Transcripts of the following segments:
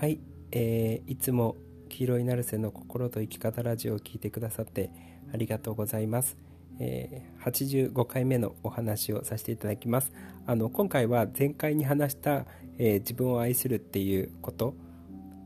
はい、えー、いつも黄色いナルセの心と生き方ラジオを聞いてくださってありがとうございます。えー、85回目のお話をさせていただきます。あの今回は前回に話した、えー、自分を愛するっていうこと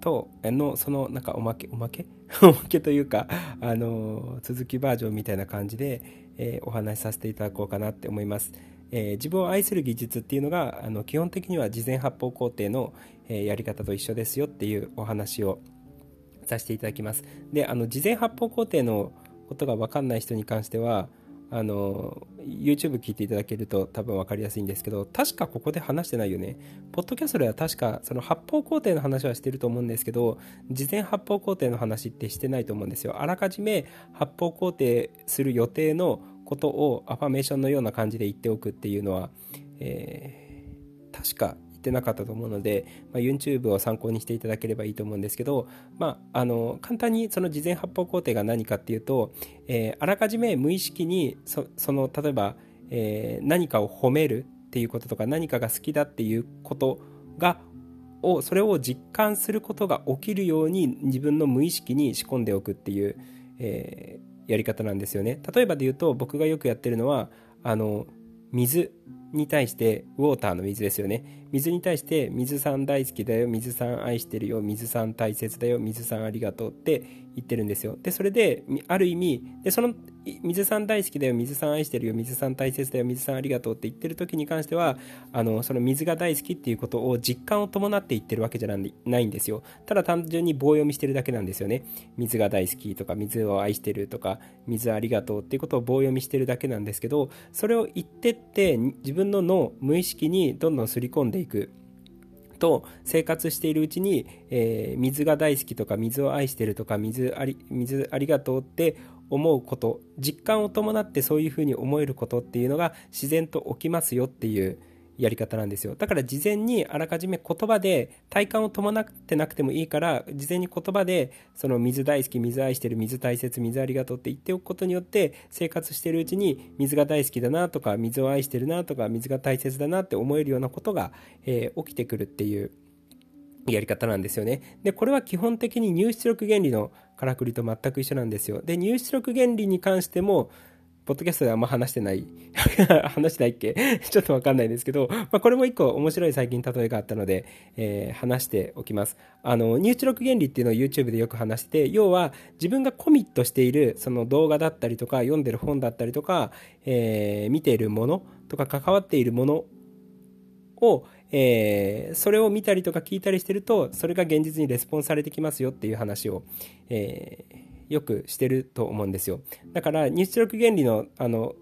とのそのなんかおまけおまけ？おまけというかあの続きバージョンみたいな感じで、えー、お話しさせていただこうかなって思います。えー、自分を愛する技術っていうのがあの基本的には事前発砲工程の、えー、やり方と一緒ですよっていうお話をさせていただきます。であの事前発砲工程のことが分かんない人に関してはあの YouTube 聞いていただけると多分分かりやすいんですけど確かここで話してないよね。ポッドキャストでは確かその発砲工程の話はしてると思うんですけど事前発砲工程の話ってしてないと思うんですよ。あらかじめ発砲工程する予定のことをアファメーションのような感じで言っておくっていうのは、えー、確か言ってなかったと思うので、まあ、YouTube を参考にしていただければいいと思うんですけど、まあ、あの簡単にその事前発砲工程が何かっていうと、えー、あらかじめ無意識にその例えば、えー、何かを褒めるっていうこととか何かが好きだっていうことがをそれを実感することが起きるように自分の無意識に仕込んでおくっていう、えー、やり方なんですよね。例えばで言うと僕がよくやってるのはあの水。に対してウォーターの水ですよね。水に対して水さん大好きだよ。水さん愛してるよ。水さん大切だよ。水さんありがとうって言ってるんですよ。でそれである意味でその水さん大好きだよ。水さん愛してるよ。水さん大切だよ。水さんありがとうって言ってる時に関してはあのその水が大好きっていうことを実感を伴って言ってるわけじゃないんですよ。ただ単純に棒読みしてるだけなんですよね。水が大好きとか水を愛してるとか水ありがとうっていうことを棒読みしてるだけなんですけどそれを言ってって自分分の脳無意識にどんどんすり込んでいくと生活しているうちに、えー、水が大好きとか水を愛してるとか水あり水ありがとうって思うこと実感を伴ってそういうふうに思えることっていうのが自然と起きますよっていうやり方なんですよだから事前にあらかじめ言葉で体感を伴ってなくてもいいから事前に言葉でその水大好き水愛してる水大切水ありがとうって言っておくことによって生活してるうちに水が大好きだなとか水を愛してるなとか水が大切だなって思えるようなことが、えー、起きてくるっていうやり方なんですよね。で、これは基本的に入出力原理のからくりと全く一緒なんですよ。で、入出力原理に関しても、ポッドキャストであんま話してない。話してないっけ？ちょっとわかんないんですけど、まあ、これも一個面白い最近例えがあったので、えー、話しておきます。あの、入出力原理っていうのを YouTube でよく話してて、要は自分がコミットしているその動画だったりとか、読んでる本だったりとか、えー、見ているものとか関わっているものを、えー、それを見たりとか聞いたりしてると、それが現実にレスポンスされてきますよっていう話を、えーよくしてると思うんですよ。だから入出力原理のあの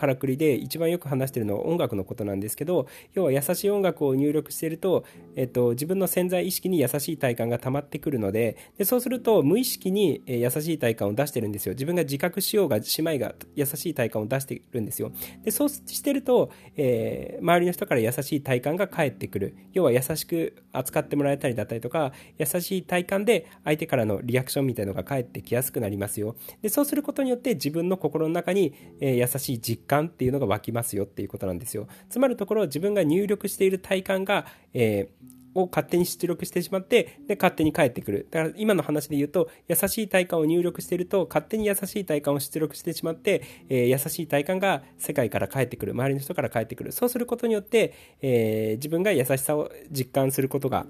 からくりで一番よく話してるのは音楽のことなんですけど要は優しい音楽を入力していると、えっと、自分の潜在意識に優しい体感が溜まってくるのででそうすると無意識に優しい体感を出してるんですよ。自分が自覚しようが姉妹が優しい体感を出してるんですよ。でそうしてると、えー、周りの人から優しい体感が返ってくる。要は優しく扱ってもらえたりだったりとか優しい体感で相手からのリアクションみたいのが返ってきやすくなりますよ。でそうすることによって自分の心の中に、えー、優しい実感っていうのが湧きますよっていうことなんですよ。つまるところ自分が入力している体感が、えーを勝手に出力してしまって、で、勝手に返ってくる。だから今の話で言うと、優しい体感を入力していると、勝手に優しい体感を出力してしまって、えー、優しい体感が世界から返ってくる。周りの人から返ってくる。そうすることによって、えー、自分が優しさを実感することが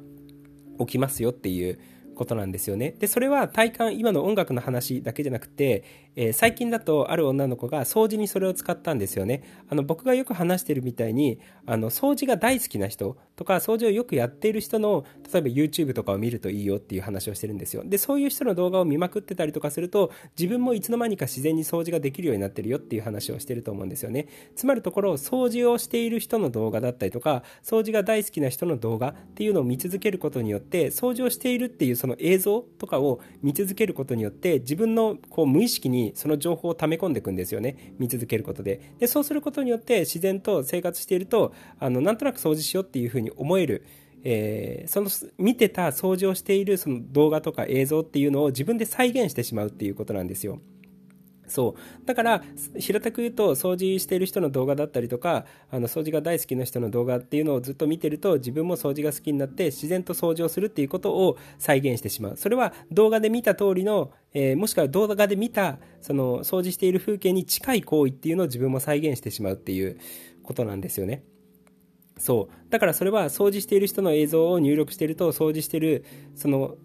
起きますよっていうことなんですよね。で、それは体感、今の音楽の話だけじゃなくて、えー、最近だとある女の子が掃除にそれを使ったんですよね。あの、僕がよく話してるみたいに、あの、掃除が大好きな人とか、掃除をよくやっている人の、例えば YouTube とかを見るといいよっていう話をしてるんですよ。で、そういう人の動画を見まくってたりとかすると、自分もいつの間にか自然に掃除ができるようになってるよっていう話をしてると思うんですよね。つまるところ、掃除をしている人の動画だったりとか、掃除が大好きな人の動画っていうのを見続けることによって、掃除をしているっていうその映像とかを見続けることによって、自分のこう無意識にその情報を溜め込んでいくんですよね。見続けることで。でそうすることによって自然と生活しているとあのなんとなく掃除しようっていうふうに思える。えー、その見てた掃除をしているその動画とか映像っていうのを自分で再現してしまうっていうことなんですよ。そう。だから平たく言うと掃除してる人の動画だったりとかあの掃除が大好きな人の動画っていうのをずっと見てると自分も掃除が好きになって自然と掃除をするっていうことを再現してしまう。それは動画で見た通りの、えー、もしくは動画で見たその掃除している風景に近い行為っていうのを自分も再現してしまうっていうことなんですよね。そう。だからそれは掃除している人の映像を入力していると掃除してるその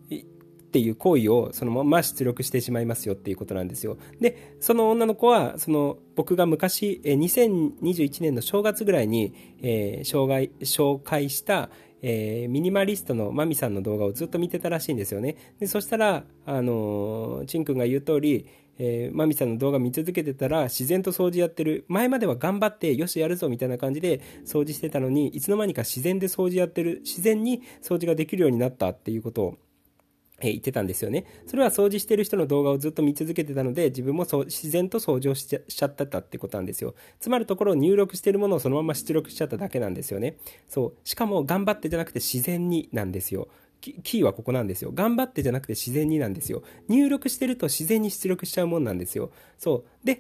っていう行為をそのまま出力してしまいますよっていうことなんですよ。で、その女の子は、その僕が昔、2021年の正月ぐらいに、えー、紹介紹介した、えー、ミニマリストのマミさんの動画をずっと見てたらしいんですよね。でそしたら、あのー、チン君が言う通り、えー、マミさんの動画見続けてたら自然と掃除やってる前までは頑張ってよしやるぞみたいな感じで掃除してたのにいつの間にか自然で掃除やってる自然に掃除ができるようになったっていうことをえ言ってたんですよね。それは掃除してる人の動画をずっと見続けてたので、自分もそう自然と掃除をしちゃったってことなんですよ。つまるところ入力してるものをそのまま出力しちゃっただけなんですよね。そう。しかも頑張ってじゃなくて自然になんですよ。キーはここなんですよ。頑張ってじゃなくて自然になんですよ。入力してると自然に出力しちゃうもんなんですよ。そう。で、っ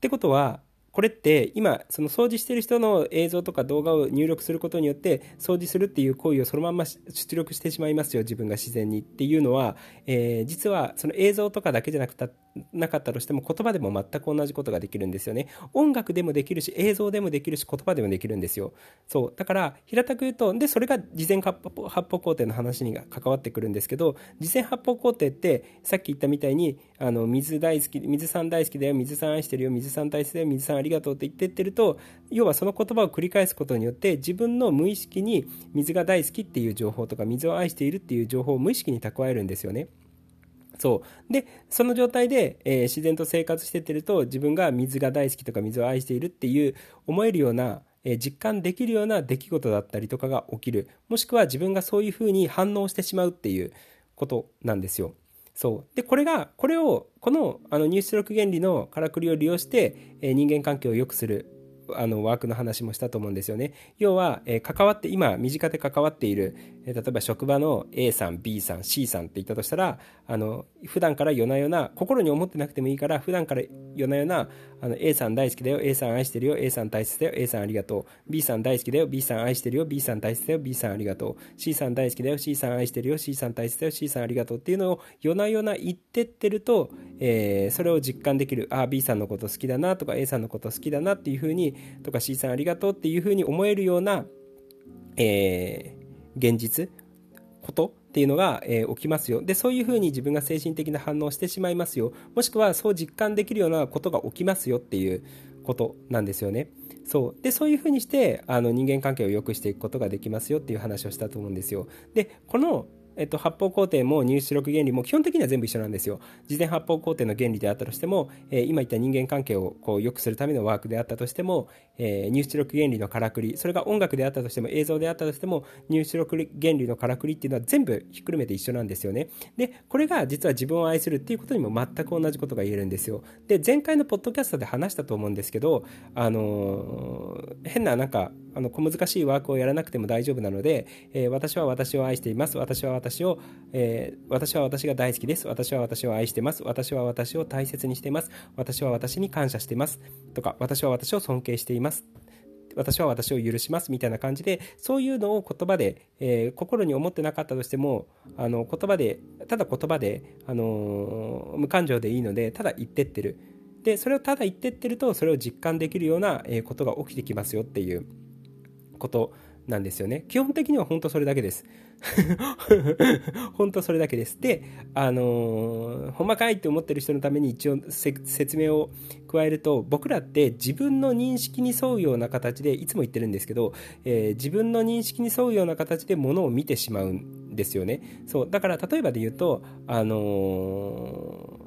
てことは、これって今その掃除してる人の映像とか動画を入力することによって掃除するっていう行為をそのまま出力してしまいますよ自分が自然にっていうのは、えー、実はその映像とかだけじゃなくたなかったとしても言葉でも全く同じことができるんですよね。音楽でもできるし映像でもできるし言葉でもできるんですよ。そう。だから平たく言うとでそれが事前発泡工程の話に関わってくるんですけど事前発泡工程ってさっき言ったみたいにあの水大好き水さん大好きだよ水さん愛してるよ水さん大好きだよ水さんありがとうって言ってってると要はその言葉を繰り返すことによって自分の無意識に水が大好きっていう情報とか水を愛しているっていう情報を無意識に蓄えるんですよね。そうでその状態で、えー、自然と生活してってると自分が水が大好きとか水を愛しているっていう思えるような、えー、実感できるような出来事だったりとかが起きるもしくは自分がそういうふうに反応してしまうっていうことなんですよ。そうでこれがこれをこのあの入出力原理のからくりを利用して、えー、人間関係を良くするあのワークの話もしたと思うんですよね。要は、えー、関わって今身近で関わっている、例えば職場の A さん B さん C さんって言ったとしたらあの普段から夜な夜な心に思ってなくてもいいから普段から夜な夜なあの A さん大好きだよ A さん愛してるよ A さん大切だよ A さんありがとう B さん大好きだよ B さん愛してるよ B さん大切だよ B さんありがとう C さん大好きだよ C さん愛してるよ C さん大切だよ C さんありがとうっていうのを夜な夜な言ってってると、えー、それを実感できるああ B さんのこと好きだなとか A さんのこと好きだなっていうふうにとか C さんありがとうっていうふうに思えるような、えー、現実ことっていうのが、えー、起きますよ。でそういうふうに自分が精神的な反応をしてしまいますよ。もしくはそう実感できるようなことが起きますよっていうことなんですよね。そう。でそういうふうにしてあの人間関係を良くしていくことができますよっていう話をしたと思うんですよ。でこのえっと、発泡工程も入出力原理も基本的には全部一緒なんですよ。事前発泡工程の原理であったとしても、えー、今言った人間関係をこう良くするためのワークであったとしても、えー、入出力原理のからくり、それが音楽であったとしても映像であったとしても、入出力原理のからくりっていうのは全部ひっくるめて一緒なんですよね。で、これが実は自分を愛するっていうことにも全く同じことが言えるんですよ。で、前回のポッドキャストで話したと思うんですけど、あのー、変ななんか、あの小難しいワークをやらなくても大丈夫なので、えー、私は私を愛しています私は私を、えー、私は私が大好きです。私は私を愛してます。私は私を大切にしています。私は私に感謝してます。とか私は私を尊敬しています。私は私を許します。みたいな感じでそういうのを言葉で、えー、心に思ってなかったとしてもあの言葉でただ言葉で、あの無感情でいいのでただ言ってってる。でそれをただ言ってってるとそれを実感できるようなことが起きてきますよっていうこと。なんですよね。基本的には本当それだけです。本当それだけです。で、あのー、ほんまかいって思ってる人のために一応説明を加えると、僕らって自分の認識に沿うような形で、いつも言ってるんですけど、えー、自分の認識に沿うような形でものを見てしまうんですよね。そう。だから例えばで言うと、あのー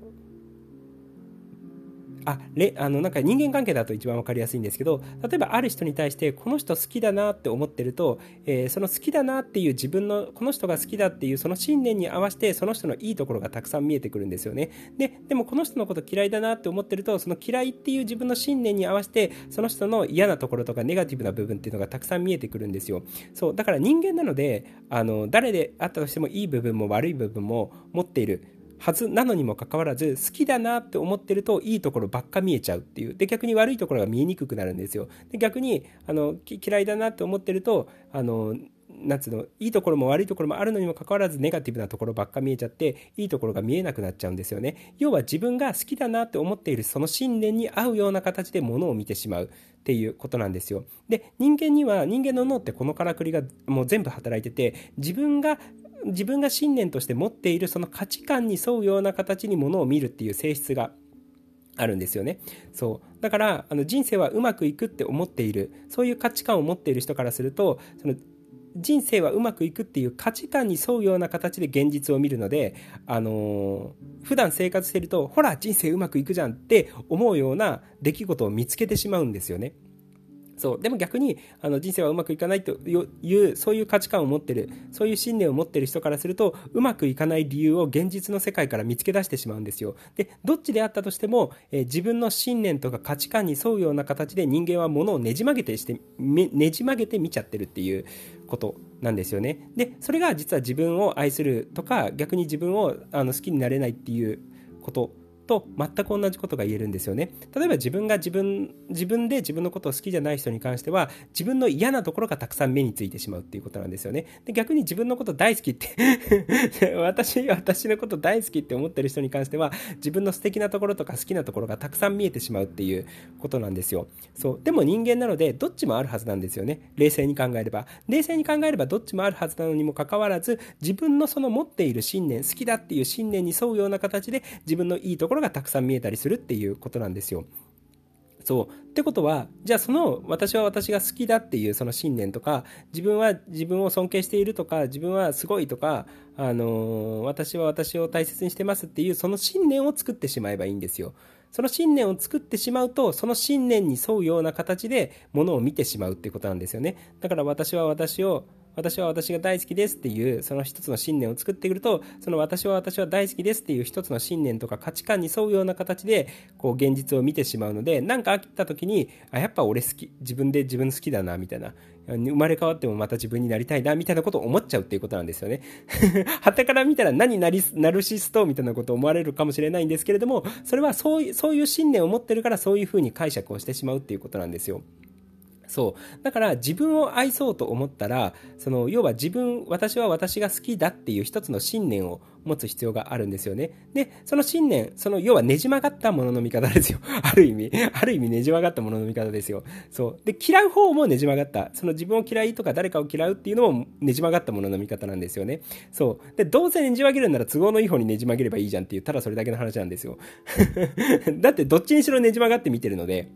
あれあのなんか人間関係だと一番分かりやすいんですけど例えばある人に対してこの人好きだなって思ってると、えー、その好きだなっていう自分のこの人が好きだっていうその信念に合わせてその人のいいところがたくさん見えてくるんですよね。ででもこの人のこと嫌いだなって思ってるとその嫌いっていう自分の信念に合わせてその人の嫌なところとかネガティブな部分っていうのがたくさん見えてくるんですよ。そうだから人間なのであの誰であったとしてもいい部分も悪い部分も持っている。はずなのにもかかわらず好きだなって思ってるといいところばっか見えちゃうっていう。で逆に悪いところが見えにくくなるんですよ。で逆にあの嫌いだなって思ってるとあのなんつうのいいところも悪いところもあるのにもかかわらずネガティブなところばっか見えちゃっていいところが見えなくなっちゃうんですよね。要は自分が好きだなって思っているその信念に合うような形でものを見てしまうっていうことなんですよ。で人間には人間の脳ってこのからくりがもう全部働いてて自分が自分が信念として持っているその価値観に沿うような形にものを見るっていう性質があるんですよね。そう。だから、あの人生はうまくいくって思っている、そういう価値観を持っている人からすると、その人生はうまくいくっていう価値観に沿うような形で現実を見るので、あのー、普段生活してると、ほら、人生うまくいくじゃんって思うような出来事を見つけてしまうんですよね。そう。でも逆にあの人生はうまくいかないというそういう価値観を持ってるそういう信念を持ってる人からするとうまくいかない理由を現実の世界から見つけ出してしまうんですよ。でどっちであったとしても、えー、自分の信念とか価値観に沿うような形で人間はものをねじ曲げてしてねじ曲げて見ちゃってるっていうことなんですよね。でそれが実は自分を愛するとか逆に自分をあの好きになれないっていうことと全く同じことが言えるんですよね。例えば自分が自分、自分で自分のことを好きじゃない人に関しては、自分の嫌なところがたくさん目についてしまうっていうことなんですよね。で逆に自分のこと大好きって 私、私のこと大好きって思ってる人に関しては、自分の素敵なところとか好きなところがたくさん見えてしまうっていうことなんですよ。そう。でも人間なので、どっちもあるはずなんですよね。冷静に考えれば。冷静に考えればどっちもあるはずなのにもかかわらず、自分のその持っている信念、好きだっていう信念に沿うような形で、自分のいいところころがたくさん見えたりするっていうことなんですよ。そう。ってことは、じゃあその私は私が好きだっていうその信念とか、自分は自分を尊敬しているとか、自分はすごいとか、あのー、私は私を大切にしてますっていうその信念を作ってしまえばいいんですよ。その信念を作ってしまうと、その信念に沿うような形でものを見てしまうっていうことなんですよね。だから私は私を私は私が大好きですっていうその一つの信念を作ってくるとその私は私は大好きですっていう一つの信念とか価値観に沿うような形でこう現実を見てしまうので何か飽きた時にあやっぱ俺好き自分で自分好きだなみたいな生まれ変わってもまた自分になりたいなみたいなことを思っちゃうっていうことなんですよね。はたから見たら何ナリナルシストみたいなことを思われるかもしれないんですけれどもそれはそういうそういう信念を持ってるからそういうふうに解釈をしてしまうっていうことなんですよ。そう。だから自分を愛そうと思ったら、その、要は自分、私は私が好きだっていう一つの信念を持つ必要があるんですよね。で、その信念、その、要はねじ曲がったものの見方ですよ。ある意味、ある意味ねじ曲がったものの見方ですよ。そう。で、嫌う方もねじ曲がった。その自分を嫌いとか誰かを嫌うっていうのもねじ曲がったものの見方なんですよね。そう。で、どうせねじ曲げるなら都合のいい方にねじ曲げればいいじゃんっていう、ただそれだけの話なんですよ。だってどっちにしろねじ曲がって見てるので、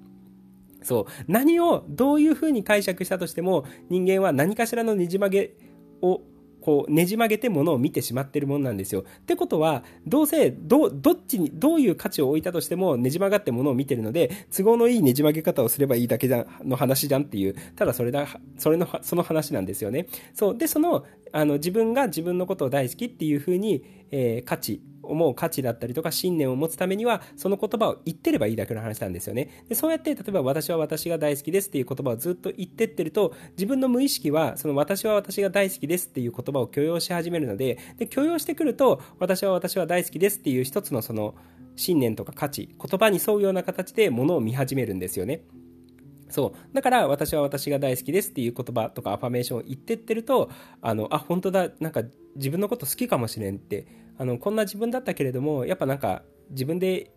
そう。何をどういうふうに解釈したとしても、人間は何かしらのねじ曲げをこうねじ曲げてものを見てしまってるもんなんですよ。ってことは、どうせ、ど、どっちに、どういう価値を置いたとしてもねじ曲がってものを見てるので、都合のいいねじ曲げ方をすればいいだけじゃの話じゃんっていう、ただそれだ、それの、その話なんですよね。そう。で、その、あの、自分が自分のことを大好きっていうふうに、えー、価値思う価値だったりとか信念を持つためにはその言葉を言ってればいいだけの話なんですよね。でそうやって例えば私は私が大好きですっていう言葉をずっと言ってってると自分の無意識はその私は私が大好きですっていう言葉を許容し始めるのでで許容してくると私は私は大好きですっていう一つのその信念とか価値言葉に沿うような形でものを見始めるんですよね。そう。だから、私は私が大好きですっていう言葉とかアファメーションを言ってってると、あの、あ、本当だ、なんか自分のこと好きかもしれんってあのこんな自分だったけれどもやっぱなんか自分で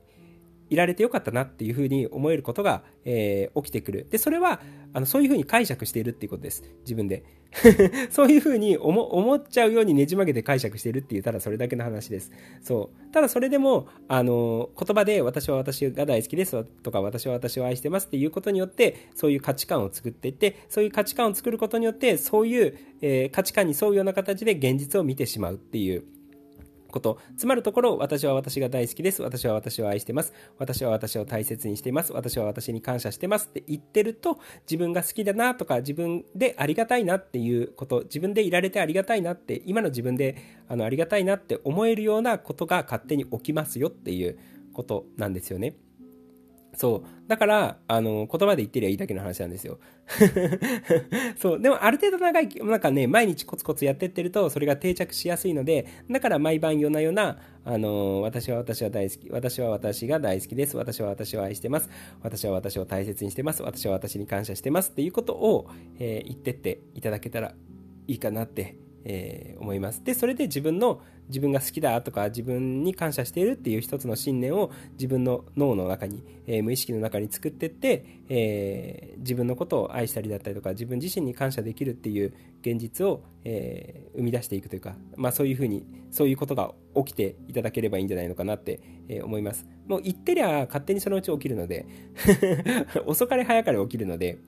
いられてよかったなっていうふうに思えることが、えー、起きてくる。で、それは、あの、そういうふうに解釈しているっていうことです。自分で。そういうふうに思思っちゃうようにねじ曲げて解釈しているっていう、ただそれだけの話です。そう。ただそれでも、あの、言葉で私は私が大好きですとか、私は私を愛してますっていうことによって、そういう価値観を作っていって、そういう価値観を作ることによって、そういう、えー、価値観に沿うような形で現実を見てしまうっていう、こと。つまるところ、私は私が大好きです。私は私を愛してます。私は私を大切にしています。私は私に感謝してますって言ってると、自分が好きだなとか、自分でありがたいなっていうこと、自分でいられてありがたいなって、今の自分であのありがたいなって思えるようなことが勝手に起きますよっていうことなんですよね。そう。だから、あの、言葉で言ってりゃいいだけの話なんですよ。そう。でも、ある程度長い、なんかね、毎日コツコツやってってると、それが定着しやすいので、だから毎晩夜な夜な、あの、私は私は大好き、私は私が大好きです、私は私を愛してます、私は私を大切にしてます、私は私に感謝してますっていうことを、えー、言ってっていただけたらいいかなってえー、思います。で、それで自分の、自分が好きだとか、自分に感謝しているっていう一つの信念を自分の脳の中に、えー、無意識の中に作っていって、えー、自分のことを愛したりだったりとか、自分自身に感謝できるっていう現実を、え生み出していくというか、まあそういうふうに、そういうことが起きていただければいいんじゃないのかなって、え思います。もう言ってりゃ勝手にそのうち起きるので 遅かれ早かれ起きるので、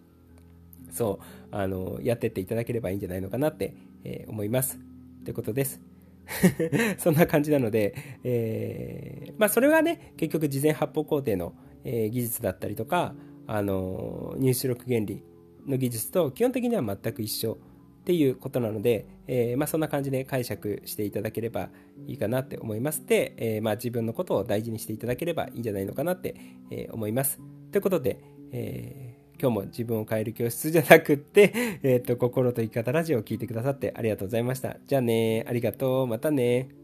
そう、あの、やってっていただければいいんじゃないのかなって、えー、思います。ということです。そんな感じなので、えー、まあそれはね、結局事前発砲工程の、えー、技術だったりとか、あの、入出力原理の技術と基本的には全く一緒っていうことなので、えー、まあ、そんな感じで解釈していただければいいかなって思います。で、えー、まあ、自分のことを大事にしていただければいいんじゃないのかなって、え思います。ということで、え今日も自分を変える教室じゃなくって、えっ、ー、と、心と生き方ラジオを聴いてくださってありがとうございました。じゃあね、ありがとう、またね。